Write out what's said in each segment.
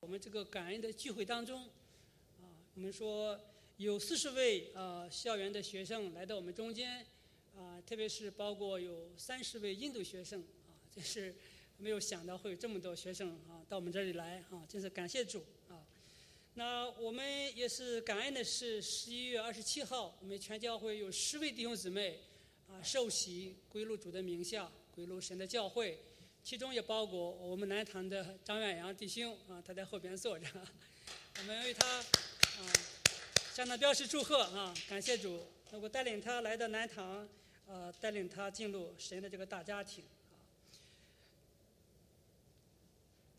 我们这个感恩的聚会当中，啊，我们说有四十位啊校园的学生来到我们中间，啊，特别是包括有三十位印度学生，啊，真是没有想到会有这么多学生啊到我们这里来，啊，真是感谢主啊。那我们也是感恩的是，十一月二十七号，我们全教会有十位弟兄姊妹啊受洗归入主的名下，归入神的教会。其中也包括我们南堂的张远阳弟兄啊，他在后边坐着，我们为他啊向他表示祝贺啊，感谢主能够带领他来到南堂，呃，带领他进入神的这个大家庭。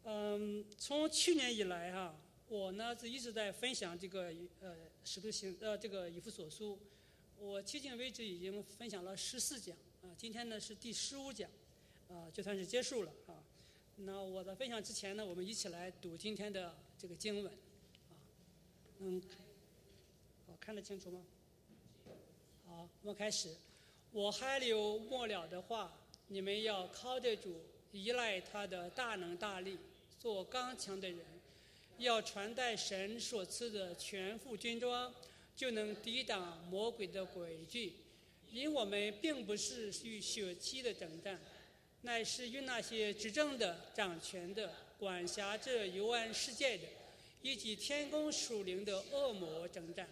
嗯，从去年以来哈，我呢是一直在分享这个呃使徒行呃这个以弗所书，我迄今为止已经分享了十四讲啊，今天呢是第十五讲。啊，就算是结束了啊。那我在分享之前呢，我们一起来读今天的这个经文啊。嗯，看得清楚吗？好，我们开始。我还留末了的话，你们要靠得住，依赖他的大能大力，做刚强的人，要穿戴神所赐的全副军装，就能抵挡魔鬼的诡计。因我们并不是与血气的征战。乃是与那些执政的、掌权的、管辖这幽暗世界的，以及天宫属灵的恶魔征战。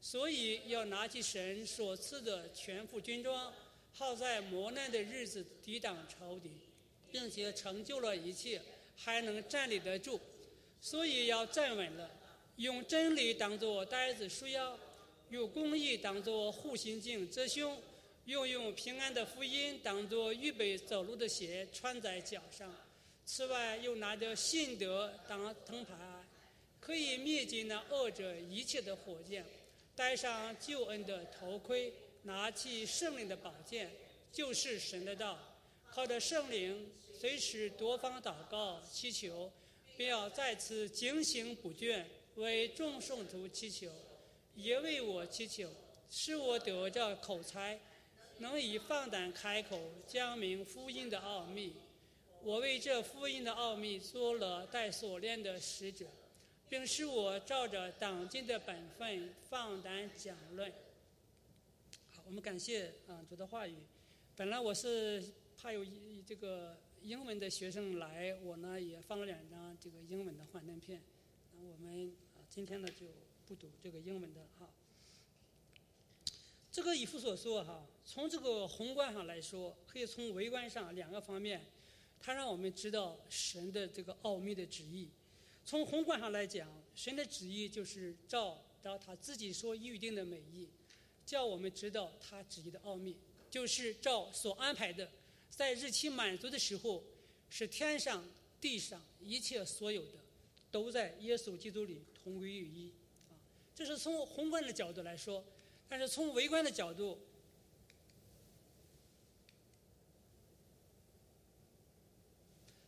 所以要拿起神所赐的全副军装，好在磨难的日子抵挡仇敌，并且成就了一切，还能站立得住。所以要站稳了，用真理当作呆子束腰，用公义当作护心镜遮胸。用用平安的福音当作预备走路的鞋穿在脚上，此外又拿着信德当藤牌，可以灭尽那恶者一切的火箭；戴上救恩的头盔，拿起圣灵的宝剑，就是神的道，靠着圣灵随时多方祷告祈求，并要再次警醒不倦，为众圣徒祈求，也为我祈求，使我得着口才。能以放胆开口讲明福音的奥秘，我为这福音的奥秘做了带锁链的使者，并使我照着当今的本分放胆讲论。好，我们感谢啊主的话语。本来我是怕有这个英文的学生来，我呢也放了两张这个英文的幻灯片。那我们啊今天呢就不读这个英文的哈。这个以弗所说哈，从这个宏观上来说，可以从微观上两个方面，它让我们知道神的这个奥秘的旨意。从宏观上来讲，神的旨意就是照到他自己所预定的美意，叫我们知道他旨意的奥秘，就是照所安排的，在日期满足的时候，是天上地上一切所有的，都在耶稣基督里同归于一。啊，这是从宏观的角度来说。但是从微观的角度，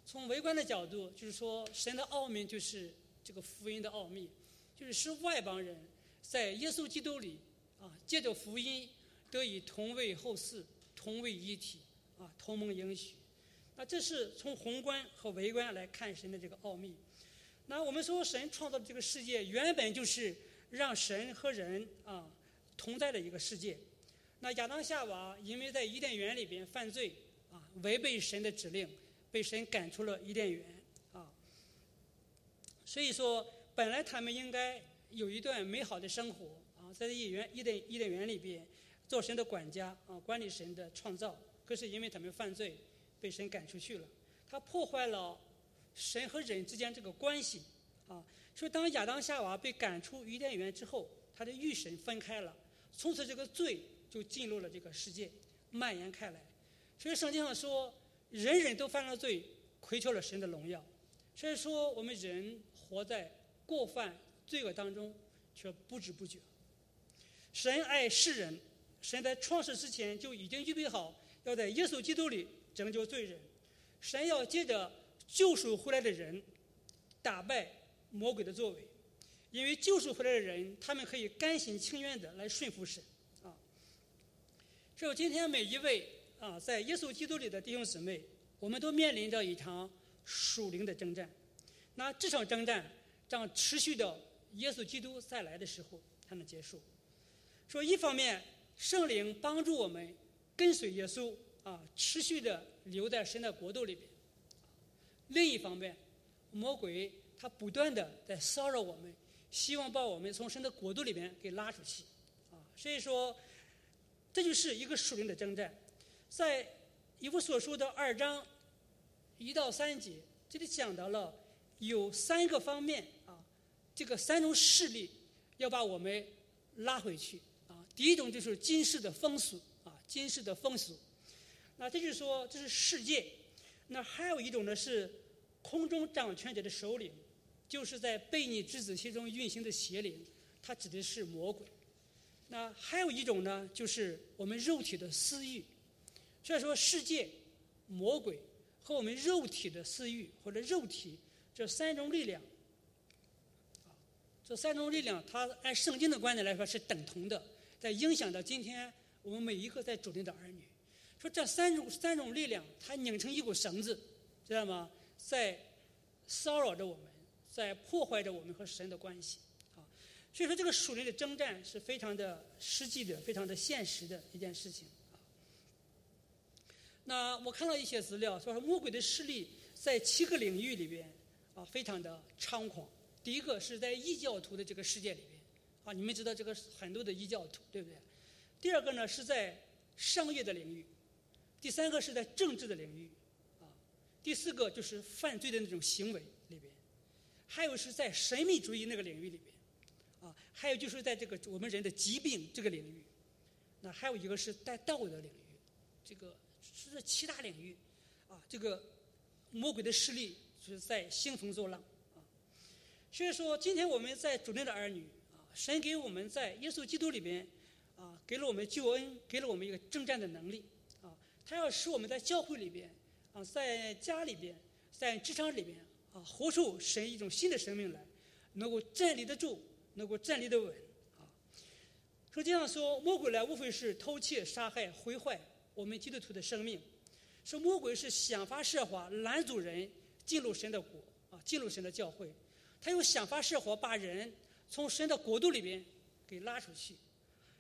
从微观的角度，就是说，神的奥秘就是这个福音的奥秘，就是使外邦人在耶稣基督里啊，借着福音得以同为后嗣、同为一体啊，同盟应许。那这是从宏观和微观来看神的这个奥秘。那我们说，神创造的这个世界原本就是让神和人啊。同在的一个世界，那亚当夏娃因为在伊甸园里边犯罪啊，违背神的指令，被神赶出了伊甸园啊。所以说，本来他们应该有一段美好的生活啊，在伊园伊甸伊甸园里边做神的管家啊，管理神的创造。可是因为他们犯罪，被神赶出去了，他破坏了神和人之间这个关系啊。所以当亚当夏娃被赶出伊甸园之后，他的与神分开了。从此，这个罪就进入了这个世界，蔓延开来。所以圣经上说，人人都犯了罪，亏缺了神的荣耀。所以说，我们人活在过犯罪恶当中，却不知不觉。神爱世人，神在创世之前就已经预备好，要在耶稣基督里拯救罪人。神要借着救赎回来的人，打败魔鬼的作为。因为救赎回来的人，他们可以甘心情愿的来顺服神，啊。只有今天每一位啊，在耶稣基督里的弟兄姊妹，我们都面临着一场属灵的征战。那这场征战将持续到耶稣基督再来的时候才能结束。说一方面，圣灵帮助我们跟随耶稣啊，持续的留在神的国度里边；另一方面，魔鬼他不断的在骚扰我们，希望把我们从神的国度里面给拉出去啊。所以说，这就是一个属灵的征战。在以弗所说的二章一到三节，这里讲到了有三个方面啊，这个三种势力要把我们拉回去啊。第一种就是今世的风俗啊，今世的风俗。那这就是说，这是世界。那还有一种呢，是空中掌权者的首领，就是在悖逆之子心中运行的邪灵，它指的是魔鬼。那还有一种呢，就是我们肉体的私欲。所以说，世界、魔鬼和我们肉体的私欲或者肉体这三种力量，啊，这三种力量，它按圣经的观点来说是等同的。在影响到今天我们每一个在主内的儿女，说这三种三种力量，它拧成一股绳子，知道吗？在骚扰着我们，在破坏着我们和神的关系，啊，所以说这个属灵的征战是非常的实际的、非常的现实的一件事情啊。那我看到一些资料，说魔鬼的势力在七个领域里边啊，非常的猖狂。第一个是在异教徒的这个世界里边。啊，你们知道这个很多的异教徒，对不对？第二个呢是在商业的领域，第三个是在政治的领域，啊，第四个就是犯罪的那种行为，还有是在神秘主义那个领域里边，啊，还有就是在这个我们人的疾病这个领域，那还有一个是在道德领域，这个是七大领域，啊，这个魔鬼的势力是在兴风作浪，啊，所以说今天我们在主内的儿女。啊神给我们在耶稣基督里边，啊，给了我们救恩，给了我们一个征战的能力，啊，他要使我们在教会里边，啊，在家里边，在职场里边，啊，活出神一种新的生命来，能够站立得住，能够站立得稳，啊。说这样说，魔鬼来，无非是偷窃、杀害、毁坏我们基督徒的生命。说魔鬼是想方设法拦阻人进入神的国，啊，进入神的教会，他又想方设法把人。从神的国度里边给拉出去，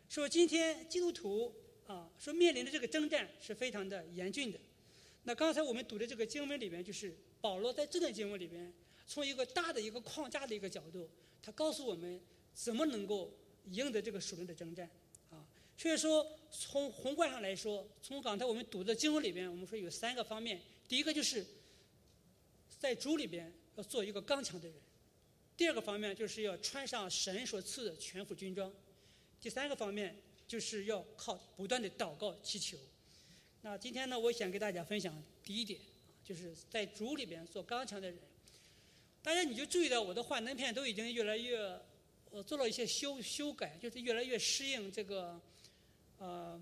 说今天基督徒啊，说面临的这个征战是非常的严峻的。那刚才我们读的这个经文里边，就是保罗在这段经文里边，从一个大的一个框架的一个角度，他告诉我们怎么能够赢得这个属灵的征战啊。所以说，从宏观上来说，从刚才我们读的经文里边，我们说有三个方面：第一个就是在主里边要做一个刚强的人。第二个方面就是要穿上神所赐的全副军装，第三个方面就是要靠不断的祷告祈求。那今天呢，我想给大家分享第一点，就是在主里边做刚强的人。大家你就注意到我的幻灯片都已经越来越，我做了一些修修改，就是越来越适应这个，呃，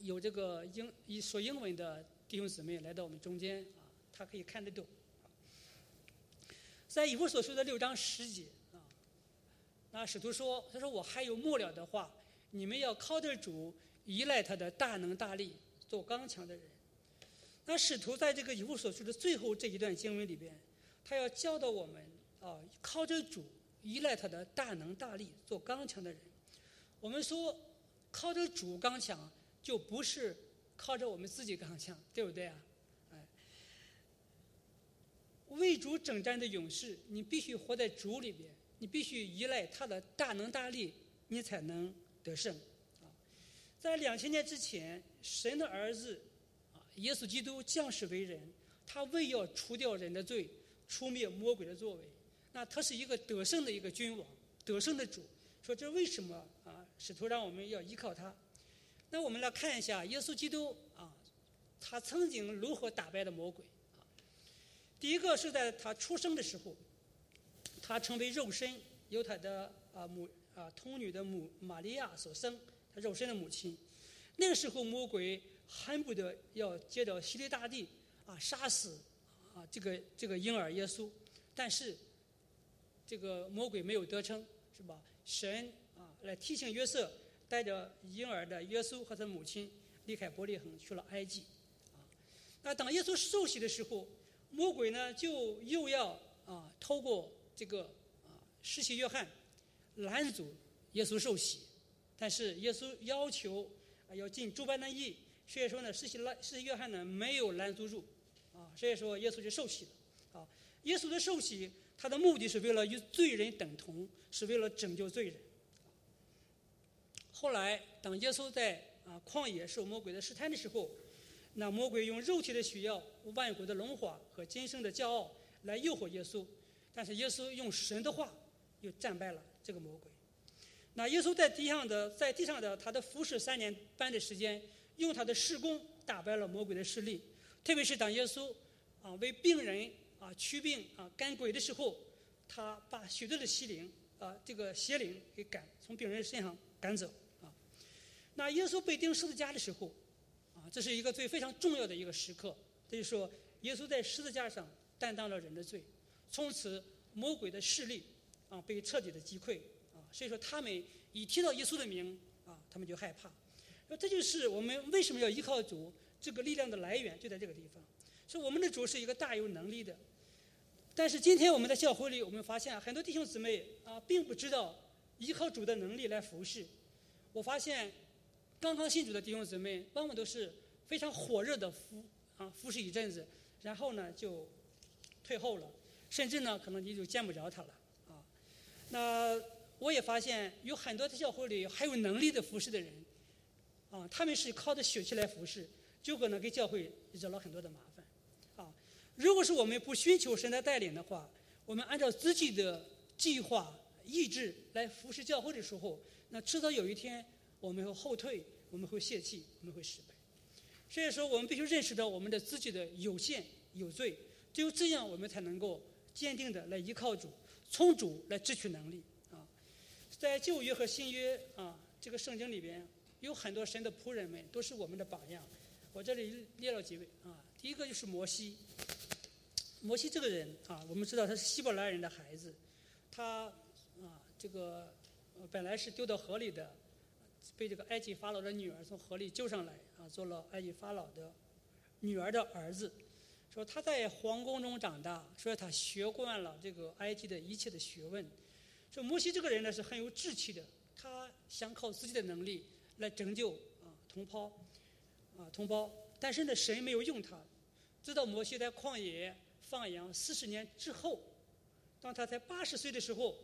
有这个英一说英文的弟兄姊妹来到我们中间啊，他可以看得懂。在以弗所说的六章十节啊，那使徒说：“他说我还有末了的话，你们要靠着主，依赖他的大能大力，做刚强的人。”那使徒在这个以弗所说的最后这一段经文里边，他要教导我们啊，靠着主，依赖他的大能大力，做刚强的人。我们说靠着主刚强，就不是靠着我们自己刚强，对不对啊？哎为主征战的勇士，你必须活在主里边，你必须依赖他的大能大力，你才能得胜。啊，在两千年之前，神的儿子，耶稣基督降世为人，他为要除掉人的罪，除灭魔鬼的作为。那他是一个得胜的一个君王，得胜的主。说这为什么啊？使徒让我们要依靠他。那我们来看一下耶稣基督啊，他曾经如何打败的魔鬼啊。第一个是在他出生的时候，他成为肉身，由他的啊母啊童女的母玛利亚所生，他肉身的母亲。那个时候魔鬼恨不得要接到西利大帝啊杀死啊这个这个婴儿耶稣，但是这个魔鬼没有得逞，是吧？神啊来提醒约瑟，带着婴儿的耶稣和他母亲离开伯利恒去了埃及，啊，那当耶稣受洗的时候。魔鬼呢，就又要啊，透过这个啊，施洗约翰拦阻耶稣受洗，但是耶稣要求啊要进诸般的义，所以说呢，施洗拉施洗约翰呢没有拦阻住，啊，所以说耶稣就受洗了，啊，耶稣的受洗，他的目的是为了与罪人等同，是为了拯救罪人。后来，当耶稣在啊旷野受魔鬼的试探的时候，那魔鬼用肉体的需要、万国的荣华和今生的骄傲来诱惑耶稣，但是耶稣用神的话又战败了这个魔鬼。那耶稣在地上的在地上的他的服侍三年半的时间，用他的施工打败了魔鬼的势力。特别是当耶稣啊为病人啊驱病啊赶鬼的时候，他把许多的邪灵啊这个邪灵给赶从病人身上赶走啊。那耶稣被钉十字架的时候。啊这是一个最非常重要的一个时刻，这就是说，耶稣在十字架上担当了人的罪，从此魔鬼的势力啊被彻底的击溃啊，所以说他们一提到耶稣的名啊，他们就害怕。这就是我们为什么要依靠主这个力量的来源，就在这个地方。所以我们的主是一个大有能力的，但是今天我们在教会里，我们发现很多弟兄姊妹啊，并不知道依靠主的能力来服侍。我发现刚刚信主的弟兄姊妹，往往都是。非常火热的服啊服侍一阵子，然后呢就退后了，甚至呢可能你就见不着他了啊。那我也发现有很多的教会里还有能力的服侍的人啊，他们是靠着血气来服侍，就可能给教会惹了很多的麻烦啊。如果是我们不寻求神的带领的话，我们按照自己的计划意志来服侍教会的时候，那迟早有一天我们会后退，我们会泄气，我们会失败。所以说，我们必须认识到我们的自己的有限、有罪，只有这样，我们才能够坚定的来依靠主，从主来支取能力啊。在旧约和新约啊，这个圣经里边有很多神的仆人们，都是我们的榜样。我这里列了几位啊，第一个就是摩西。摩西这个人啊，我们知道他是希伯来人的孩子，他啊，这个本来是丢到河里的。被这个埃及法老的女儿从河里救上来啊，做了埃及法老的女儿的儿子。说他在皇宫中长大，说他学惯了这个埃及的一切的学问。说摩西这个人呢是很有志气的，他想靠自己的能力来拯救啊同胞啊同胞，但是呢神没有用他。直到摩西在旷野放羊四十年之后，当他才八十岁的时候，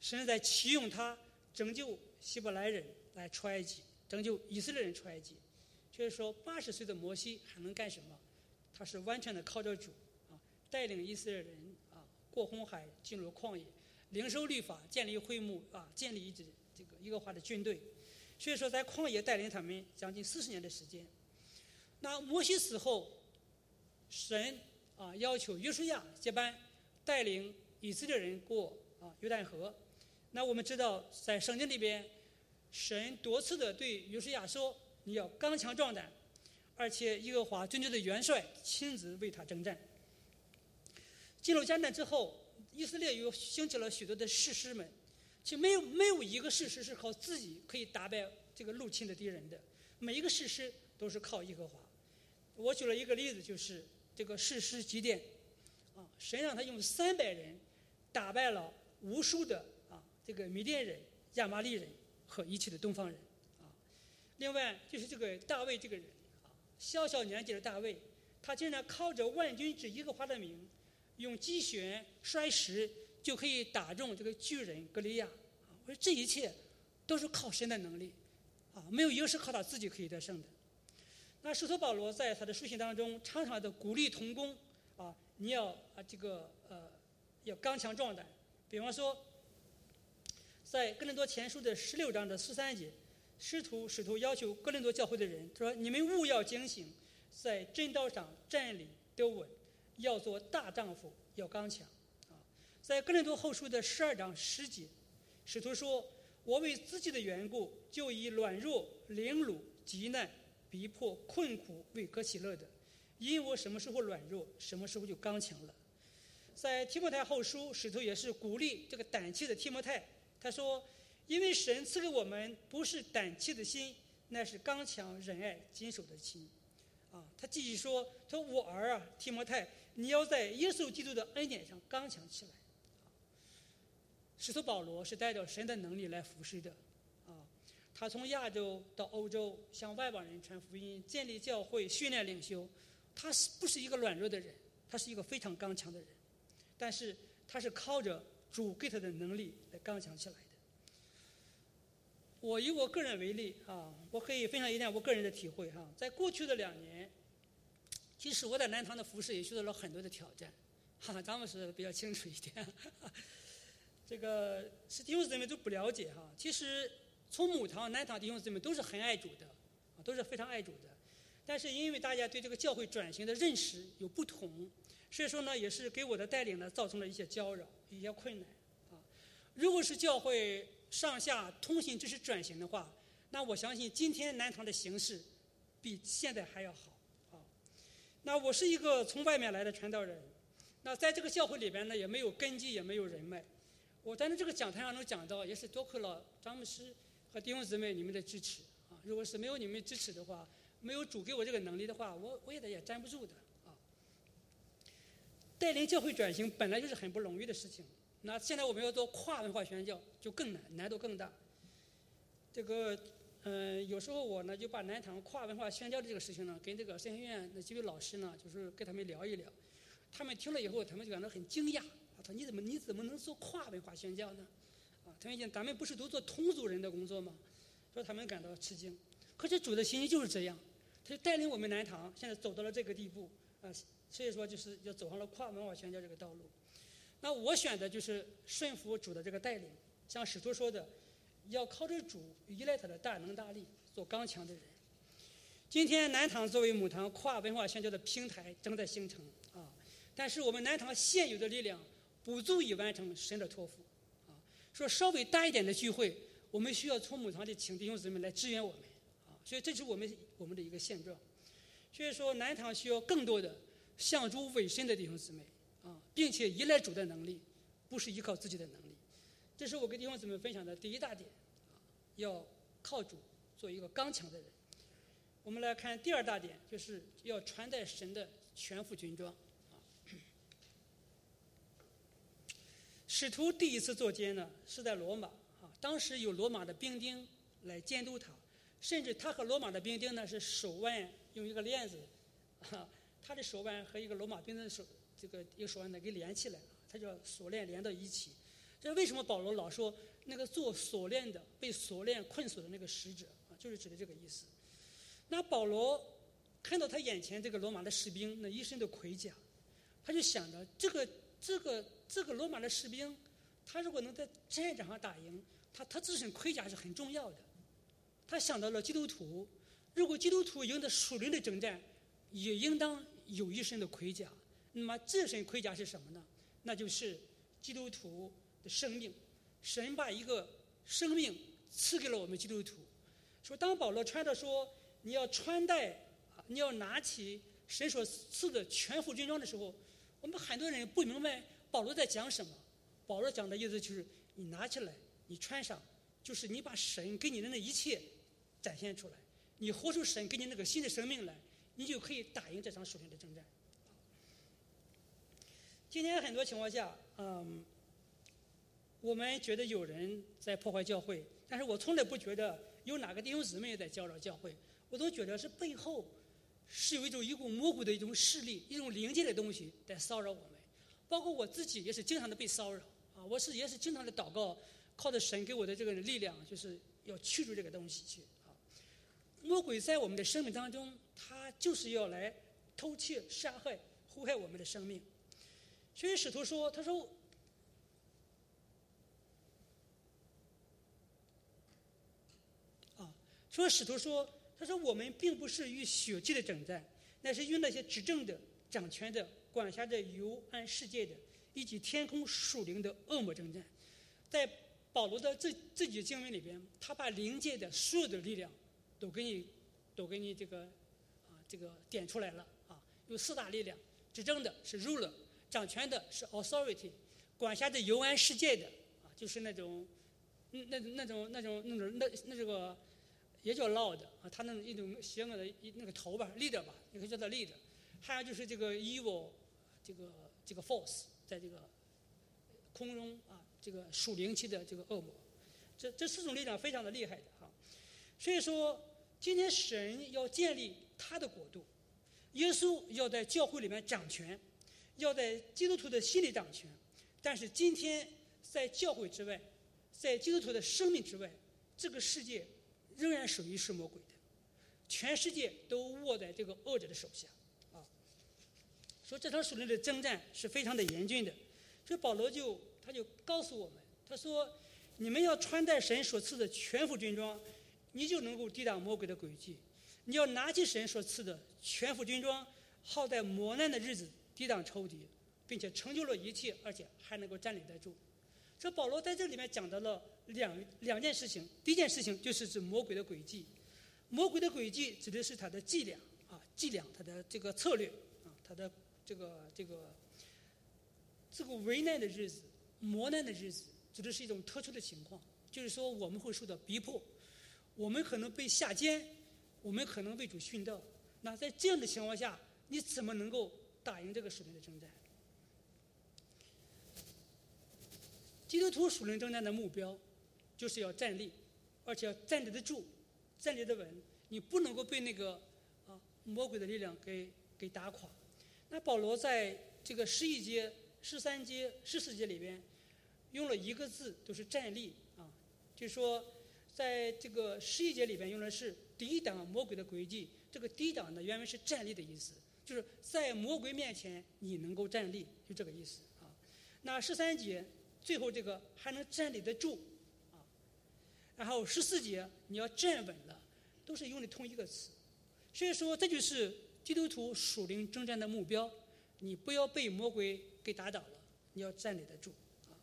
神在启用他拯救希伯来人。来出埃及，拯救以色列人出埃及。就是说，八十岁的摩西还能干什么？他是完全的靠着主啊，带领以色列人啊过红海，进入旷野，领受律法，建立会幕啊，建立一支这个一个化的军队。所以说，在旷野带领他们将近四十年的时间。那摩西死后，神啊要求约书亚接班，带领以色列人过啊约旦河。那我们知道，在圣经里边。神多次的对约书亚说：“你要刚强壮胆，而且耶和华军队的元帅亲自为他征战。”进入迦南之后，以色列又兴起了许多的士师们，其实没有没有一个事实是靠自己可以打败这个入侵的敌人的，每一个事实都是靠耶和华。我举了一个例子，就是这个士师基甸，啊，神让他用三百人打败了无数的啊这个米甸人、亚玛利人。和一切的东方人，啊，另外就是这个大卫这个人，啊，小小年纪的大卫，他竟然靠着万军之耶和华的名，用击旋摔石就可以打中这个巨人格利亚，我说这一切都是靠神的能力，啊，没有一个是靠他自己可以得胜的。那使徒保罗在他的书信当中，常常的鼓励同工，啊，你要啊这个呃要刚强壮胆，比方说。在哥林多前书的十六章的十三节，师徒师徒要求哥林多教会的人他说：“你们务要警醒，在正道上站立得稳，要做大丈夫，要刚强。”在哥林多后书的十二章十节，使徒说：“我为自己的缘故，就以软弱、凌辱、极难、逼迫、困苦为可喜乐的，因我什么时候软弱，什么时候就刚强了。”在提摩太后书，使徒也是鼓励这个胆怯的提摩太。他说：“因为神赐给我们不是胆怯的心，乃是刚强仁爱、坚守的心。”啊，他继续说：“他说我儿啊，提摩太，你要在耶稣基督的恩典上刚强起来。”使徒保罗是带着神的能力来服侍的，啊，他从亚洲到欧洲向外邦人传福音、建立教会、训练领袖，他是不是一个软弱的人？他是一个非常刚强的人，但是他是靠着主给他的能力来刚强起来的。我以我个人为例啊，我可以分享一点我个人的体会哈，在过去的两年，其实我在南唐的服饰也遇到了很多的挑战，哈，咱们是比较清楚一点。这个是弟兄姊妹都不了解哈，其实从母堂、南堂弟兄姊妹都是很爱主的，啊，都是非常爱主的，但是因为大家对这个教会转型的认识有不同，所以说呢，也是给我的带领呢造成了一些搅扰、一些困难，啊，如果是教会。上下通信支持转型的话，那我相信今天南唐的形势比现在还要好啊。那我是一个从外面来的传道人，那在这个教会里边呢，也没有根基，也没有人脉。我站在这个讲台上能讲到，也是多亏了詹姆斯和弟兄姊妹你们的支持啊。如果是没有你们支持的话，没有主给我这个能力的话，我我也得也站不住的啊。带领教会转型本来就是很不容易的事情。那现在我们要做跨文化宣教，就更难，难度更大。这个，嗯，有时候我呢就把南唐跨文化宣教的这个事情呢，跟这个神学院那几位老师呢，就是跟他们聊一聊。他们听了以后，他们就感到很惊讶。：“你怎么你怎么能做跨文化宣教呢？”啊，他们讲咱们不是都做同族人的工作吗？说他们感到吃惊。可是主的心意就是这样，他就带领我们南唐现在走到了这个地步啊，所以说就是要走上了跨文化宣教这个道路。那我选的就是顺服主的这个带领，像使徒说的，要靠着主，依赖他的大能大力，做刚强的人。今天南唐作为母堂跨文化宣教的平台正在形成啊，但是我们南唐现有的力量不足以完成神的托付啊。说稍微大一点的聚会，我们需要从母堂里请弟兄姊妹来支援我们啊，所以这是我们我们的一个现状。所以说南唐需要更多的向主委身的弟兄姊妹。啊，并且依赖主的能力，不是依靠自己的能力，这是我跟弟兄姊妹分享的第一大点，啊，要靠主做一个刚强的人。我们来看第二大点，就是要穿戴神的全副军装。啊，使徒第一次做监呢，是在罗马，啊，当时有罗马的兵丁来监督他，甚至他和罗马的兵丁呢是手腕用一个链子，啊，他的手腕和一个罗马兵的手。这个一个手腕呢给连起来了，它叫锁链连到一起。这为什么保罗老说那个做锁链的被锁链困锁的那个使者啊，就是指的这个意思。那保罗看到他眼前这个罗马的士兵那一身的盔甲，他就想着这个这个这个罗马的士兵，他如果能在战场上打赢，他他自身盔甲是很重要的。他想到了基督徒，如果基督徒赢得属灵的征战，也应当有一身的盔甲。那么这身盔甲是什么呢？那就是基督徒的生命。神把一个生命赐给了我们基督徒。说当保罗穿着说你要穿戴，你要拿起神所赐的全副军装的时候，我们很多人不明白保罗在讲什么。保罗讲的意思就是你拿起来，你穿上，就是你把神给你的那一切展现出来，你活出神给你那个新的生命来，你就可以打赢这场属灵的征战。今天很多情况下，嗯，我们觉得有人在破坏教会，但是我从来不觉得有哪个弟兄姊妹在搅扰教会，我都觉得是背后是有一种一股魔鬼的一种势力，一种灵界的东西在骚扰我们，包括我自己也是经常的被骚扰啊，我是也是经常的祷告，靠着神给我的这个力量，就是要驱逐这个东西去啊。魔鬼在我们的生命当中，他就是要来偷窃、杀害、祸害我们的生命。所以使徒说：“他说，啊，所以使徒说，他说我们并不是与血气的征战，乃是与那些执政的、掌权的、管辖着游安世界的，以及天空属灵的恶魔征战。在保罗的自自己经文里边，他把灵界的所有的力量都给你，都给你这个啊，这个点出来了啊。有四大力量，执政的是 ruler。”掌权的是 authority，管辖着游安世界的啊，就是那种，那那种那种那种那那这个也叫 Lord 啊，他那一种邪恶的一那个头吧，leader 吧，你可以叫他 leader。还有就是这个 evil，这个这个 force，在这个空中啊，这个属灵期的这个恶魔，这这四种力量非常的厉害的哈。所以说，今天神要建立他的国度，耶稣要在教会里面掌权，要在基督徒的心里掌权。但是今天在教会之外，在基督徒的生命之外，这个世界仍然属于是魔鬼的，全世界都握在这个恶者的手下。说这场属灵的征战是非常的严峻的，所以保罗就他就告诉我们，他说：“你们要穿戴神所赐的全副军装，你就能够抵挡魔鬼的诡计。你要拿起神所赐的全副军装，好在磨难的日子抵挡仇敌，并且成就了一切，而且还能够占领得住。”这保罗在这里面讲到了两两件事情，第一件事情就是指魔鬼的诡计，魔鬼的诡计指的是他的伎俩啊，伎俩他的这个策略啊，他的。这个这个这个为难的日子、磨难的日子，指的是一种特殊的情况，就是说我们会受到逼迫，我们可能被下监，我们可能为主殉道。那在这样的情况下，你怎么能够打赢这个属灵的征战？基督徒属灵征战的目标，就是要站立，而且要站立得住，站立得稳。你不能够被那个啊魔鬼的力量给给打垮。那保罗在这个十一节、十三节、十四节里边，用了一个字，都是站立啊。就是说，在这个十一节里边用的是抵挡魔鬼的诡计。这个抵挡呢，原文是站立的意思，就是在魔鬼面前你能够站立，就这个意思啊。那十三节最后这个还能站立得住。然后十四节你要站稳了，都是用的同一个词。所以说，这就是。基督徒属灵征战的目标，你不要被魔鬼给打倒了，你要站立得住。啊，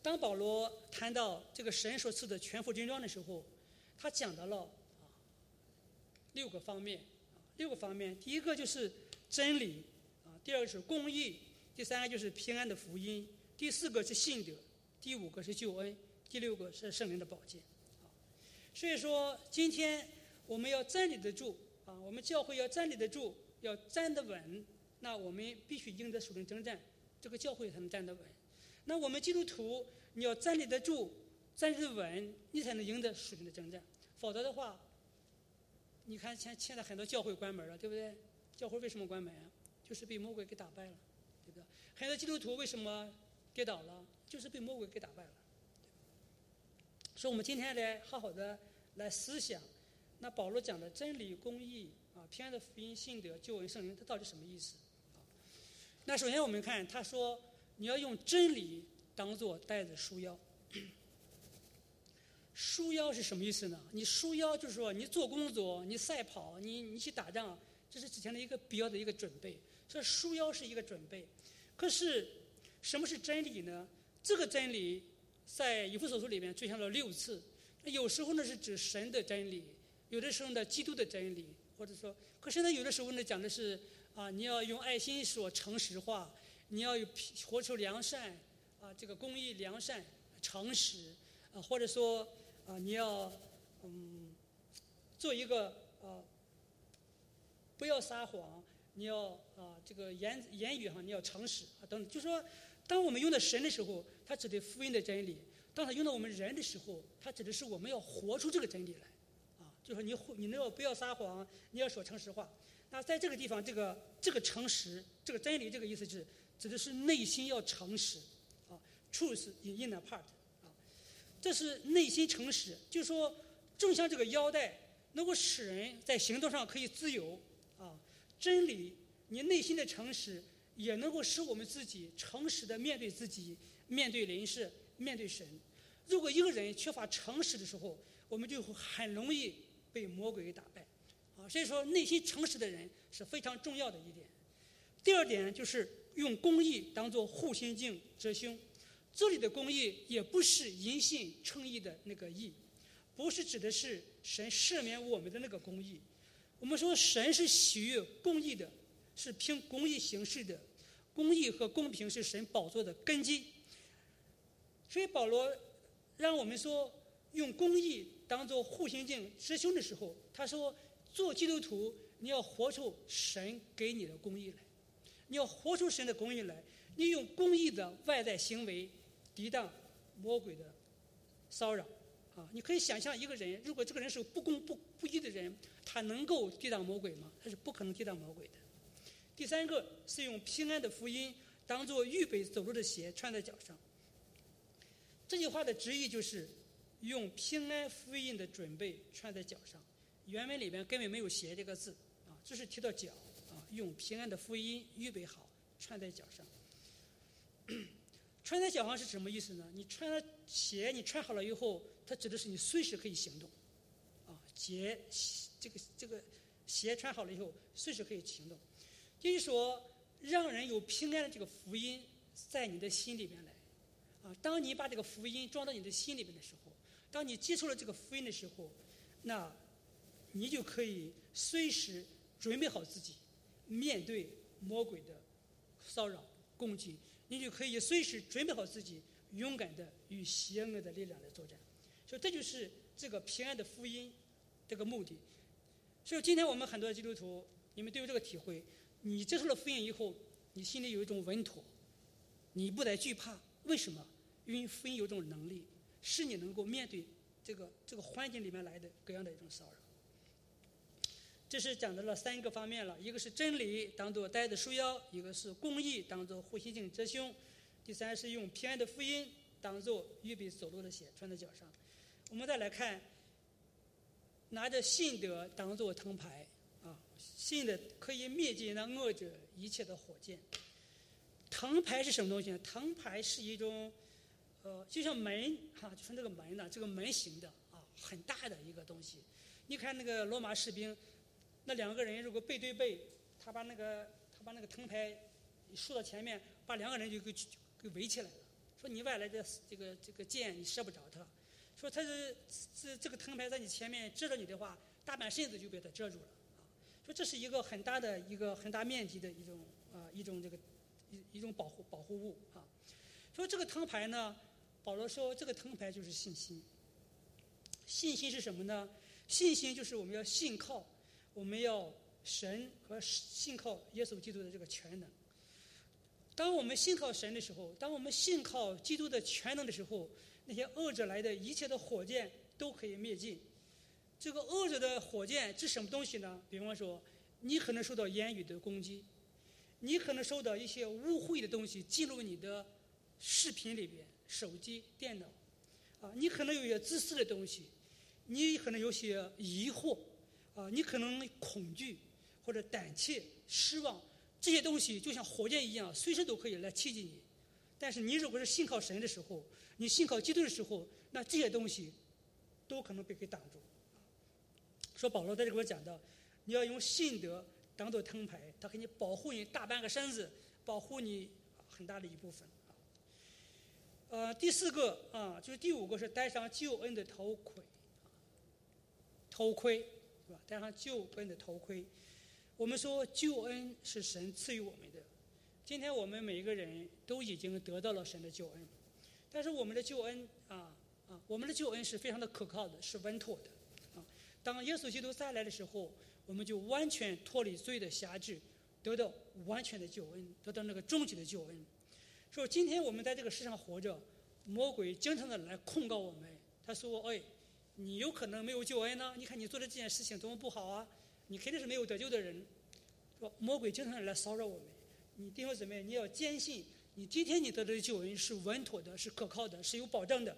当保罗谈到这个神所赐的全副军装的时候，他讲到了啊六个方面，六个方面。第一个就是真理，啊，第二个是公义，第三个就是平安的福音，第四个是信德，第五个是救恩，第六个是圣灵的宝剑。啊，所以说今天我们要站立得住。啊，我们教会要站立得住，要站得稳，那我们必须赢得属灵征战，这个教会才能站得稳。那我们基督徒，你要站立得住，站得稳，你才能赢得属灵的征战。否则的话，你看现现在很多教会关门了，对不对？教会为什么关门啊？就是被魔鬼给打败了，对不对？很多基督徒为什么跌倒了？就是被魔鬼给打败了。所以我们今天来好好的来思想。那保罗讲的真理、公义啊，平安的福音、信德、救恩、圣灵，它到底什么意思？啊那首先我们看，他说你要用真理当做带子束腰。束腰是什么意思呢？你束腰就是说你做工作、你赛跑、你你去打仗，这是之前的一个必要的一个准备。所以束腰是一个准备。可是什么是真理呢？这个真理在以弗所书里面出现了六次。那有时候呢是指神的真理。有的时候呢，基督的真理，或者说，可是呢，有的时候呢，讲的是啊，你要用爱心说诚实话，你要有活出良善，啊，这个公益、良善、诚实，啊，或者说啊，你要嗯，做一个啊，不要撒谎，你要啊，这个言言语哈，你要诚实啊，等等。就是说，当我们用的神的时候，它指的福音的真理；当它用到我们人的时候，它指的是我们要活出这个真理来。啊就是你，你那要不要撒谎，你要说诚实话。那在这个地方，这个这个诚实，这个真理，这个意思是指的是内心要诚实啊，truth in the part 啊，这是内心诚实。就是说，正像这个腰带能够使人在行动上可以自由啊，真理，你内心的诚实也能够使我们自己诚实的面对自己，面对人事，面对神。如果一个人缺乏诚实的时候，我们就会很容易。被魔鬼打败，啊，所以说内心诚实的人是非常重要的一点。第二点就是用公义当做护心镜遮胸。这里的公义也不是因信称义的那个义，不是指的是神赦免我们的那个公义。我们说神是喜悦公义的，是凭公义行事的。公义和公平是神宝座的根基。所以保罗让我们说。用公义当做护心镜师兄的时候，他说：做基督徒，你要活出神给你的公义来，你要活出神的公义来，你用公义的外在行为抵挡魔鬼的骚扰。啊，你可以想象一个人，如果这个人是不公不不义的人，他能够抵挡魔鬼吗？他是不可能抵挡魔鬼的。第三个是用平安的福音当做预备走路的鞋穿在脚上。这句话的直译就是用平安福音的准备穿在脚上。原文里面根本没有“鞋”这个字啊，只是提到脚啊，用平安的福音预备好穿在脚上。穿在脚上是什么意思呢？你穿了鞋，你穿好了以后，它指的是你随时可以行动啊。鞋这个这个鞋穿好了以后，随时可以行动。就是说，让人有平安的这个福音在你的心里边来，啊，当你把这个福音装到你的心里边的时候，当你接受了这个福音的时候，那，你就可以随时准备好自己，面对魔鬼的骚扰攻击，你就可以随时准备好自己，勇敢的与邪恶的力量来作战。所以这就是这个平安的福音这个目的。所以今天我们很多基督徒，你们都有这个体会。你接受了福音以后，你心里有一种稳妥，你不再惧怕。为什么？因为福音有种能力，是你能够面对这个这个环境里面来的各样的一种骚扰。这是讲到了三个方面了：一个是真理当做带的束腰；一个是公义当做护心镜遮胸；第三是用平安的福音当做预备走路的鞋穿在脚上。我们再来看，拿着信德当做藤牌啊。信的可以灭尽那恶者一切的火箭。藤牌是什么东西呢？藤牌是一种，呃，就像门哈，就是那个门呢，这个门形的啊，很大的一个东西。你看那个罗马士兵，那两个人如果背对背，他把那个他把那个藤牌竖到前面，把两个人就给给围起来了。说你外来的这个这个箭你射不着他。说他是这这个藤牌在你前面遮着你的话，大半身子就被他遮住了。说这是一个很大的一个很大面积的一种啊一种这个一一种保护保护物啊。说这个藤牌呢，保罗说这个藤牌就是信心。信心是什么呢？信心就是我们要信靠，我们要神和信靠耶稣基督的这个全能。当我们信靠神的时候，当我们信靠基督的全能的时候，那些恶者来的一切的火箭都可以灭尽。这个恶者的火箭是什么东西呢？比方说，你可能受到言语的攻击，你可能收到一些污秽的东西进入你的视频里边、手机、电脑，啊，你可能有些自私的东西，你可能有些疑惑，啊，你可能恐惧或者胆怯、失望，这些东西就像火箭一样，随时都可以来刺激你。但是你如果是信靠神的时候，你信靠基督的时候，那这些东西都可能被给挡住。说保罗在这给我讲到，你要用信德当做藤牌，它给你保护你大半个身子，保护你很大的一部分。呃，第四个啊，就是第五个是戴上救恩的头盔，头盔是吧？戴上救恩的头盔。我们说救恩是神赐予我们的，今天我们每一个人都已经得到了神的救恩，但是我们的救恩啊啊，我们的救恩是非常的可靠的，是稳妥的啊。当耶稣基督再来的时候，我们就完全脱离罪的辖制，得到完全的救恩，得到那个终极的救恩。说今天我们在这个世上活着，魔鬼经常的来控告我们。他说：“哎，你有可能没有救恩呢？你看你做的这件事情多么不好啊！你肯定是没有得救的人。”说魔鬼经常的来骚扰我们。你弟兄姊妹，你要坚信，你今天你得到的救恩是稳妥的，是可靠的，是有保障的。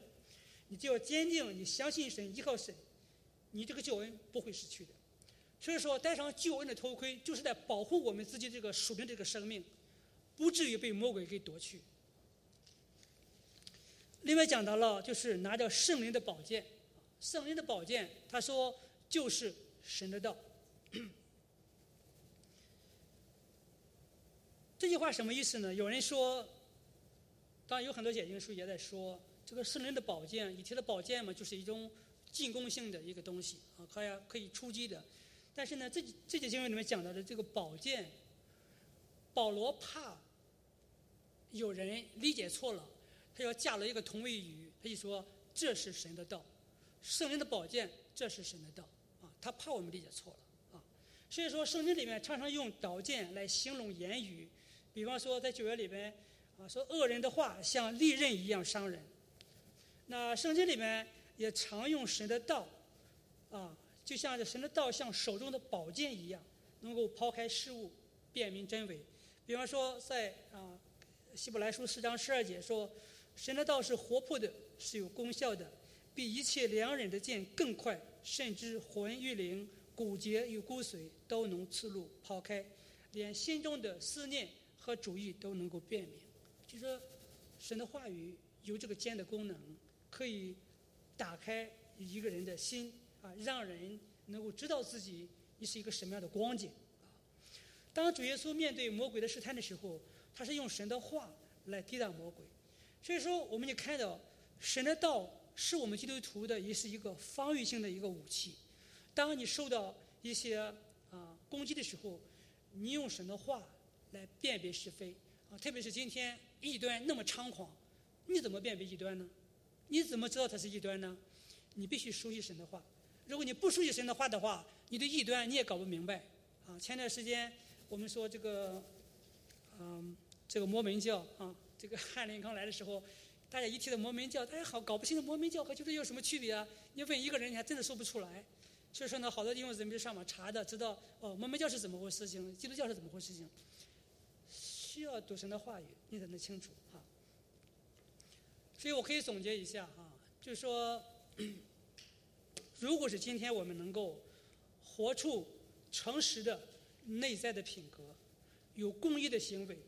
你就要坚定，你相信神，依靠神。你这个救恩不会失去的，所以说戴上救恩的头盔，就是在保护我们自己这个属灵这个生命，不至于被魔鬼给夺去。另外讲到了，就是拿着圣灵的宝剑，圣灵的宝剑，他说就是神的道。这句话什么意思呢？有人说，当然有很多解经书也在说，这个圣灵的宝剑，以前的宝剑嘛，就是一种。进攻性的一个东西啊，可以可以出击的，但是呢，这这节经文里面讲到的这个宝剑，保罗怕有人理解错了，他要加了一个同位语，他就说这是神的道，圣灵的宝剑，这是神的道啊。他怕我们理解错了啊。所以说，圣经里面常常用刀剑来形容言语，比方说在九月里边啊，说恶人的话像利刃一样伤人。那圣经里面也常用神的道啊，就像神的道像手中的宝剑一样，能够抛开事物，辨明真伪。比方说在啊。希伯来书四章十二节说：“神的道是活泼的，是有功效的，比一切良人的剑更快，甚至魂与灵、骨节与骨髓都能刺入抛开，连心中的思念和主意都能够辨明。”就说神的话语有这个剑的功能，可以打开一个人的心啊，让人能够知道自己你是一个什么样的光景啊。当主耶稣面对魔鬼的试探的时候。他是用神的话来抵挡魔鬼，所以说我们就看到神的道是我们基督徒的也是一个防御性的一个武器。当你受到一些啊攻击的时候，你用神的话来辨别是非啊，特别是今天异端那么猖狂，你怎么辨别异端呢？你怎么知道它是异端呢？你必须熟悉神的话。如果你不熟悉神的话的话，你对异端你也搞不明白啊。前段时间我们说这个。嗯，这个摩门教啊，这个汉林刚来的时候，大家一提到摩门教，大家好搞不清楚摩门教和基督教有什么区别啊？你问一个人，你还真的说不出来。所以说呢，好多弟兄姊妹上网查的，知道哦，摩门教是怎么回事情，基督教是怎么回事情，需要读神的话语，你才能清楚啊。所以我可以总结一下啊，就是说，如果是今天我们能够活出诚实的内在的品格。有公益的行为，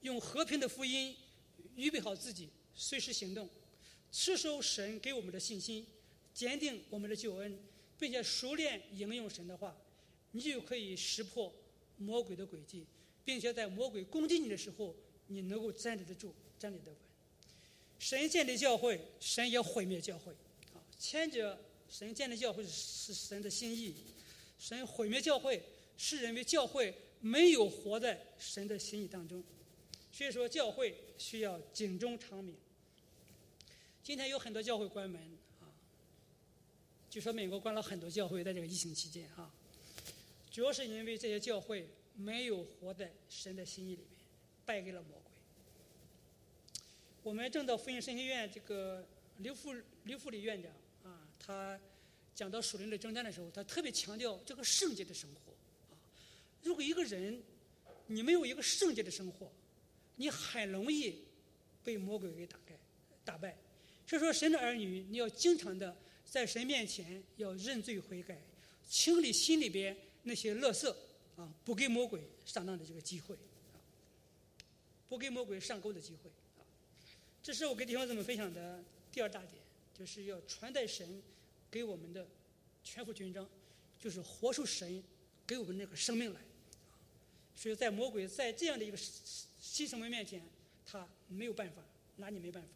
用和平的福音预备好自己，随时行动，持守神给我们的信心，坚定我们的救恩，并且熟练应用神的话，你就可以识破魔鬼的诡计，并且在魔鬼攻击你的时候，你能够站立得住，站立得稳。神建立教会，神也毁灭教会。啊，前者神建立教会是神的心意，神毁灭教会是认为教会。没有活在神的心意当中，所以说教会需要警钟长鸣。今天有很多教会关门啊，据说美国关了很多教会，在这个疫情期间啊，主要是因为这些教会没有活在神的心意里面，败给了魔鬼。我们正道福音神学院这个刘富刘富礼院长，他讲到属灵的征战的时候，他特别强调这个圣洁的生活啊。如果一个人你没有一个圣洁的生活，你很容易被魔鬼给打败。打败。所以说，神的儿女，你要经常的在神面前要认罪悔改，清理心里边那些垃圾啊，不给魔鬼上当的这个机会啊，不给魔鬼上钩的机会啊。这是我给弟兄姊妹分享的第二大点，就是要传代神给我们的全副军章，就是活出神给我们那个生命来。所以在魔鬼在这样的一个新生命面前，他没有办法，拿你没办法。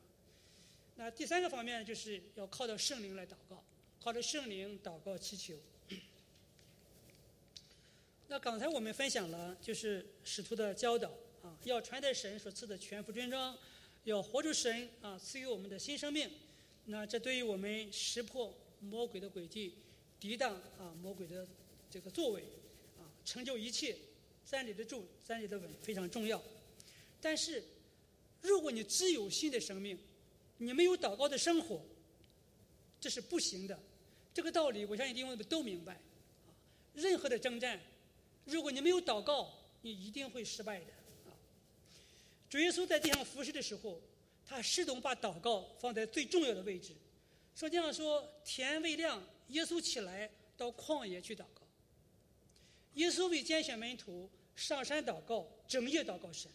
那第三个方面就是要靠着圣灵来祷告，靠着圣灵祷告祈求。那刚才我们分享了，就是使徒的教导啊，要传代神所赐的全副军装，要活出神啊赐予我们的新生命。那这对于我们识破魔鬼的诡计，抵挡啊魔鬼的这个作为，啊成就一切。站立得住，站立得稳，非常重要。但是，如果你只有新的生命，你没有祷告的生活，这是不行的。这个道理，我相信弟兄们都明白。任何的征战，如果你没有祷告，你一定会失败的。啊，主耶稣在地上服侍的时候，他始终把祷告放在最重要的位置。实际上说，天未亮，耶稣起来到旷野去祷告。耶稣为拣选门徒上山祷告，整夜祷告神。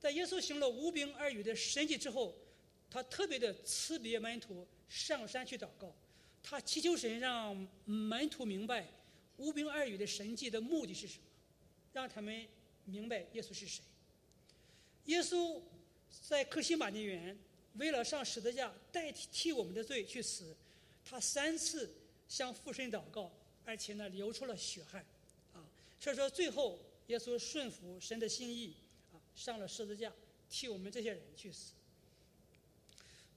在耶稣行了无饼二鱼的神迹之后，他特别的辞别门徒上山去祷告。他祈求神让门徒明白无饼二鱼的神迹的目的是什么，让他们明白耶稣是谁。耶稣在克西马尼园为了上十字架代替替我们的罪去死，他三次向父神祷告。而且呢，流出了血汗，啊，所以说最后耶稣顺服神的心意，啊，上了十字架，替我们这些人去死。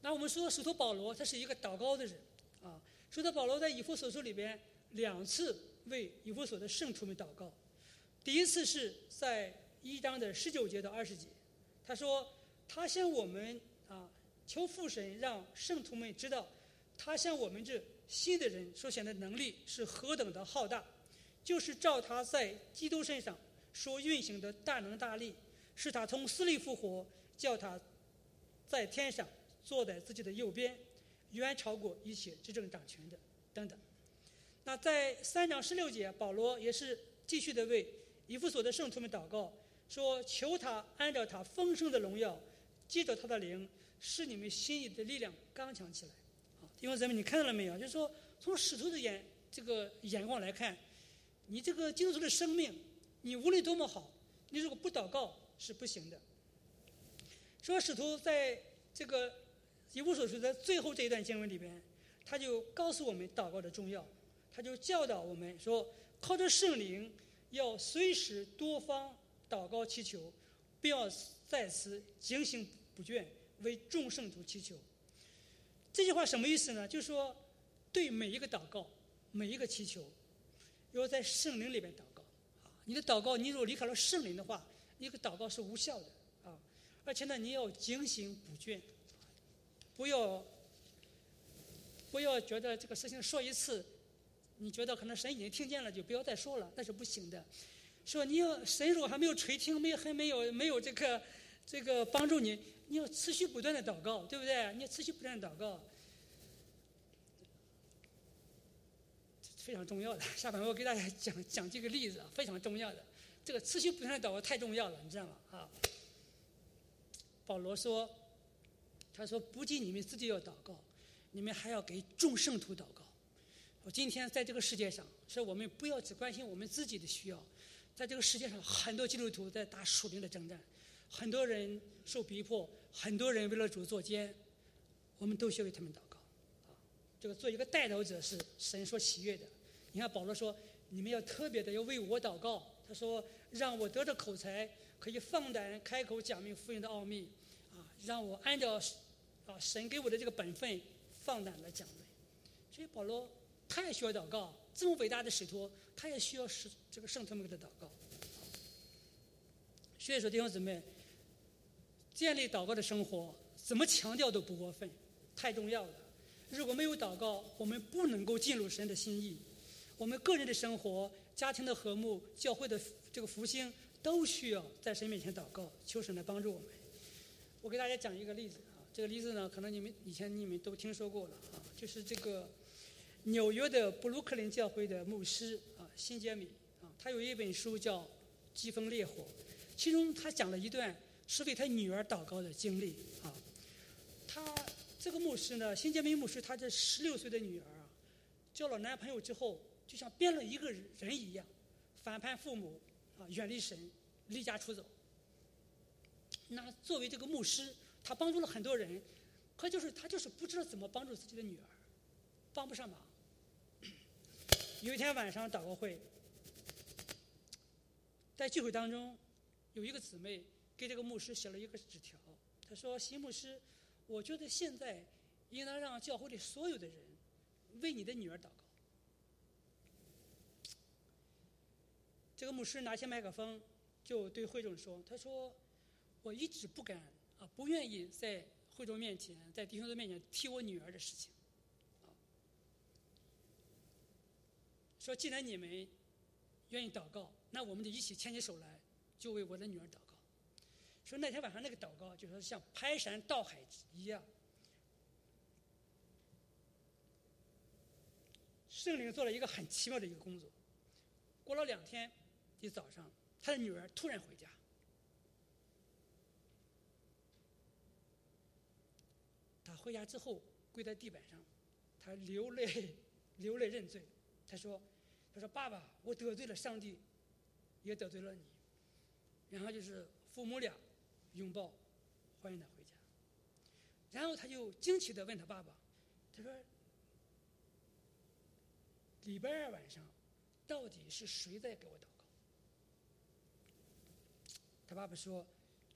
那我们说，使徒保罗他是一个祷告的人，啊使徒保罗在以弗所书里边两次为以弗所的圣徒们祷告。第一次是在一章的十九节到二十节，他说他向我们啊求父神让圣徒们知道，他向我们这信的人所显的能力是何等的浩大，就是照他在基督身上所运行的大能大力，是他从死里复活，叫他在天上坐在自己的右边。远超过一切执政掌权的等等。那在三章十六节，保罗也是继续的为以弗所的圣徒们祷告，说：“求他按照他丰盛的荣耀，借着他的灵，使你们心里的力量刚强起来。”啊，弟兄姊妹，你看到了没有？就是说，从使徒的眼这个眼光来看，你这个基督徒的生命，你无论多么好，你如果不祷告是不行的。说使徒在这个。以无所书的最后这一段经文里边，他就告诉我们祷告的重要，他就教导我们说，靠着圣灵要随时多方祷告祈求，并要在此警醒不倦，为众圣徒祈求。这句话什么意思呢？就是说，对每一个祷告、每一个祈求，要在圣灵里边祷告。啊，你的祷告，你如果离开了圣灵的话，一个祷告是无效的啊。而且呢，你要警醒不倦。不要，不要觉得这个事情说一次，你觉得可能神已经听见了，就不要再说了，那是不行的。说你要神如果还没有垂听，没还没有没有这个这个帮助你，你要持续不断的祷告，对不对？你要持续不断的祷告，非常重要的。下面我给大家讲讲几个例子，非常重要的。这个持续不断的祷告太重要了，你知道吗？啊，保罗说。他说：“不仅你们自己要祷告，你们还要给众圣徒祷告。我今天在这个世界上，说我们不要只关心我们自己的需要，在这个世界上，很多基督徒在打属灵的征战，很多人受逼迫，很多人为了主作奸，我们都需要为他们祷告。啊，这个做一个带头者是神所喜悦的。你看保罗说，你们要特别的要为我祷告。他说，让我得着口才，可以放胆开口讲明福音的奥秘，啊，让我按照。”啊，神给我的这个本分，放胆的讲论。所以保罗他也需要祷告，这么伟大的使徒，他也需要使这个圣徒们给他祷告。所以说弟兄姊妹，建立祷告的生活，怎么强调都不过分，太重要了。如果没有祷告，我们不能够进入神的心意。我们个人的生活、家庭的和睦、教会的这个复兴，都需要在神面前祷告，求神来帮助我们。我给大家讲一个例子啊。这个例子呢，可能你们以前你们都听说过了啊，就是这个纽约的布鲁克林教会的牧师啊，辛杰米啊，他有一本书叫《疾风烈火》，其中他讲了一段是为他女儿祷告的经历啊。他这个牧师呢，辛杰米牧师，他这十六岁的女儿啊，交了男朋友之后，就像变了一个人一样，反叛父母啊，远离神，离家出走。那作为这个牧师。他帮助了很多人，可就是他就是不知道怎么帮助自己的女儿，帮不上忙。有一天晚上祷告会，在聚会当中，有一个姊妹给这个牧师写了一个纸条，他说：“新牧师，我觉得现在应当让教会里所有的人为你的女儿祷告。”这个牧师拿起麦克风就对会众说：“他说，我一直不敢。”啊，不愿意在会众面前，在弟兄的面前提我女儿的事情。说既然你们愿意祷告，那我们就一起牵起手来，就为我的女儿祷告。说那天晚上那个祷告，就说像排山倒海一样，圣灵做了一个很奇妙的一个工作。过了两天的早上，他的女儿突然回家。他回家之后，跪在地板上，他流泪，流泪认罪。他说：“他说爸爸，我得罪了上帝，也得罪了你。”然后就是父母俩拥抱欢迎他回家。然后他就惊奇的问他爸爸他说礼拜二晚上到底是谁在给我祷告？他爸爸说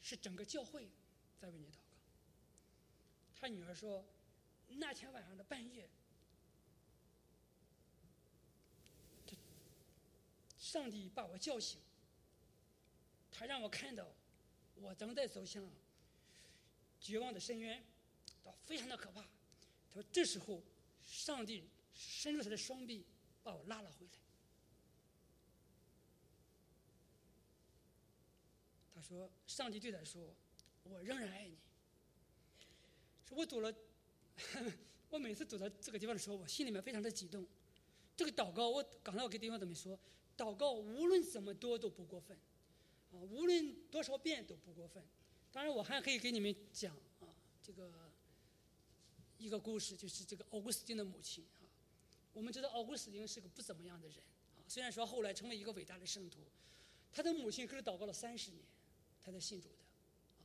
是整个教会在为你祷告。他女儿说那天晚上的半夜上帝把我叫醒他让我看到我正在走向绝望的深渊，非常的可怕。他说：“这时候，上帝伸出他的双臂，把我拉了回来。”他说：“上帝对他说，我仍然爱你。”说我走了，我每次走到这个地方的时候，我心里面非常的激动。这个祷告，我刚才我给弟兄姊妹说，祷告无论怎么多都不过分，啊，无论多少遍都不过分。当然，我还可以给你们讲啊，这个一个故事，就是这个奥古斯丁的母亲啊。我们知道奥古斯丁是个不怎么样的人啊，虽然说后来成为一个伟大的圣徒，他的母亲可是祷告了三十年，他才信主的啊。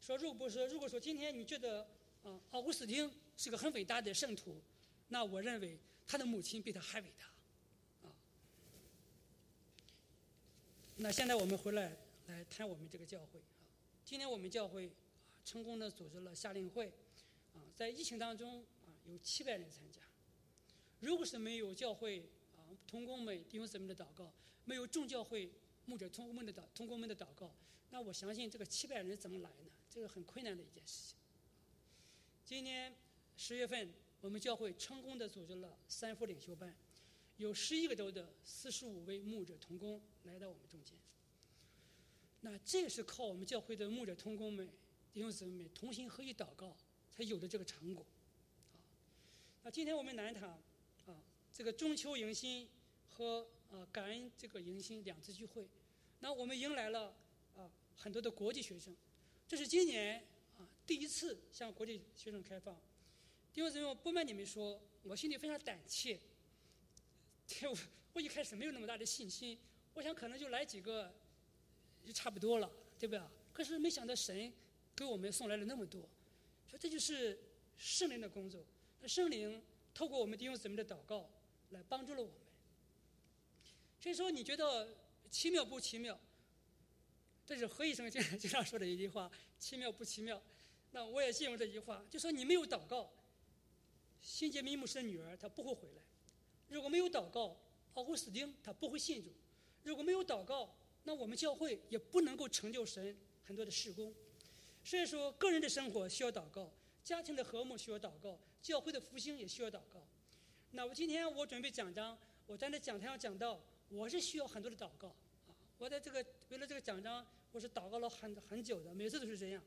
说如果说如果说今天你觉得啊奥古斯丁是个很伟大的圣徒，那我认为。他的母亲比他还伟大，啊！那现在我们回来来谈我们这个教会啊。今天我们教会啊成功的组织了夏令会，啊，在疫情当中啊有七百人参加。如果是没有教会啊同工们弟兄姊妹的祷告，没有众教会牧者同工们的祷同工们的祷告，那我相信这个七百人怎么来呢？这个很困难的一件事情。今年十月份。我们教会成功的组织了三副领袖班，有十一个州的四十五位牧者同工来到我们中间。那这是靠我们教会的牧者同工们弟兄姊妹同心合一祷告才有的这个成果。啊，那今天我们南堂啊，这个中秋迎新和啊感恩这个迎新两次聚会，那我们迎来了啊很多的国际学生，这是今年啊第一次向国际学生开放。弟兄姊妹，我不瞒你们说，我心里非常胆怯。我我一开始没有那么大的信心，我想可能就来几个就差不多了，对不对？可是没想到神给我们送来了那么多，说这就是圣灵的工作。那圣灵透过我们弟兄姊妹的祷告来帮助了我们。所以说，你觉得奇妙不奇妙？这是何医生经常 经常说的一句话：奇妙不奇妙？那我也信用这句话，就说你没有祷告。新杰明牧师的女儿，她不会回来。如果没有祷告，奥古斯丁他不会信主。如果没有祷告，那我们教会也不能够成就神很多的事工。所以说，个人的生活需要祷告，家庭的和睦需要祷告，教会的复兴也需要祷告。那我今天我准备讲章，我站在讲台上讲到，我是需要很多的祷告啊。我在这个为了这个讲章，我是祷告了很很久的，每次都是这样。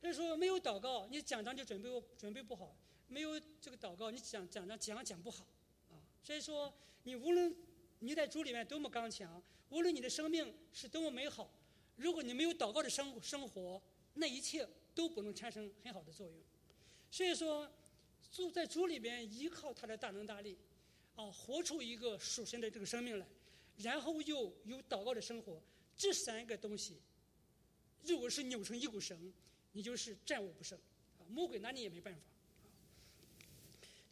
所以说，没有祷告，你讲章就准备准备不好。没有这个祷告，你讲讲讲讲讲不好，所以说你无论你在主里面多么刚强，无论你的生命是多么美好，如果你没有祷告的生生活，那一切都不能产生很好的作用。所以说，住在主里边，依靠他的大能大力，啊，活出一个属神的这个生命来，然后又有祷告的生活，这三个东西，如果是扭成一股绳，你就是战无不胜，啊，魔鬼拿你也没办法。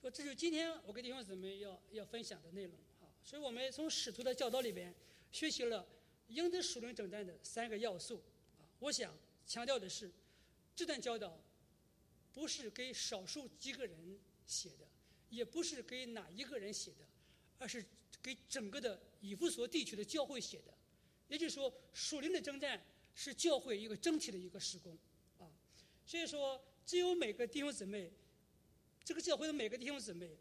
说这就是今天我跟弟兄姊妹要要分享的内容哈，所以我们从使徒的教导里边学习了赢得属灵征战的三个要素啊。我想强调的是，这段教导不是给少数几个人写的，也不是给哪一个人写的，而是给整个的以弗所地区的教会写的。也就是说，属灵的征战是教会一个整体的一个施工啊。所以说，只有每个弟兄姊妹。这个教会的每个弟兄姊妹，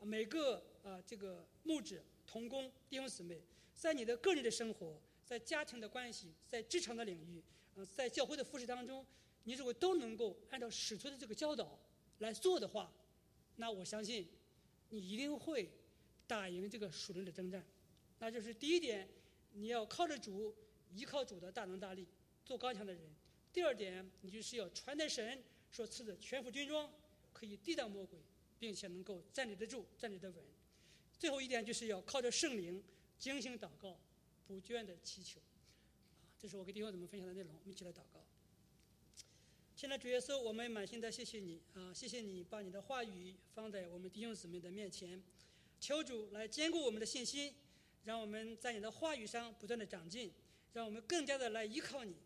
每个啊这个牧者、同工弟兄姊妹，在你的个人的生活、在家庭的关系、在职场的领域，呃，在教会的服饰当中，你如果都能够按照使徒的这个教导来做的话，那我相信你一定会打赢这个属灵的征战。那就是第一点，你要靠着主，依靠主的大能大力，做刚强的人；第二点，你就是要传达神所赐的全副军装。可以抵挡魔鬼，并且能够站立得住、站立得稳。最后一点就是要靠着圣灵精心祷告，不倦的祈求。啊，这是我给弟兄姊妹分享的内容。我们一起来祷告。现在主耶稣，我们满心的谢谢你啊，谢谢你把你的话语放在我们弟兄姊妹的面前，求主来坚固我们的信心，让我们在你的话语上不断的长进，让我们更加的来依靠你。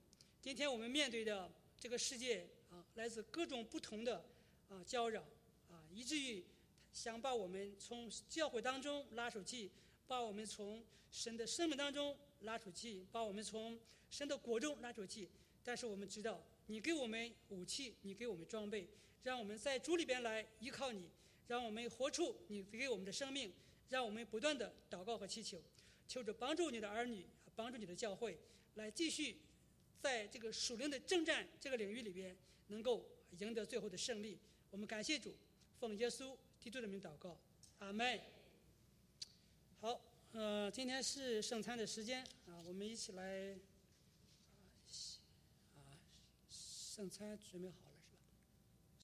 今天我们面对的这个世界啊，来自各种不同的。啊，搅扰啊，以至于想把我们从教会当中拉出去，把我们从神的生命当中拉出去，把我们从神的国中拉出去。但是我们知道，你给我们武器，你给我们装备，让我们在主里边来依靠你，让我们活出你给我们的生命，让我们不断的祷告和祈求，求着帮助你的儿女，帮助你的教会，来继续在这个属灵的征战这个领域里边，能够赢得最后的胜利。我们感谢主，奉耶稣基督的名祷告，阿门。好，呃，今天是圣餐的时间啊，我们一起来。啊，圣餐准备好。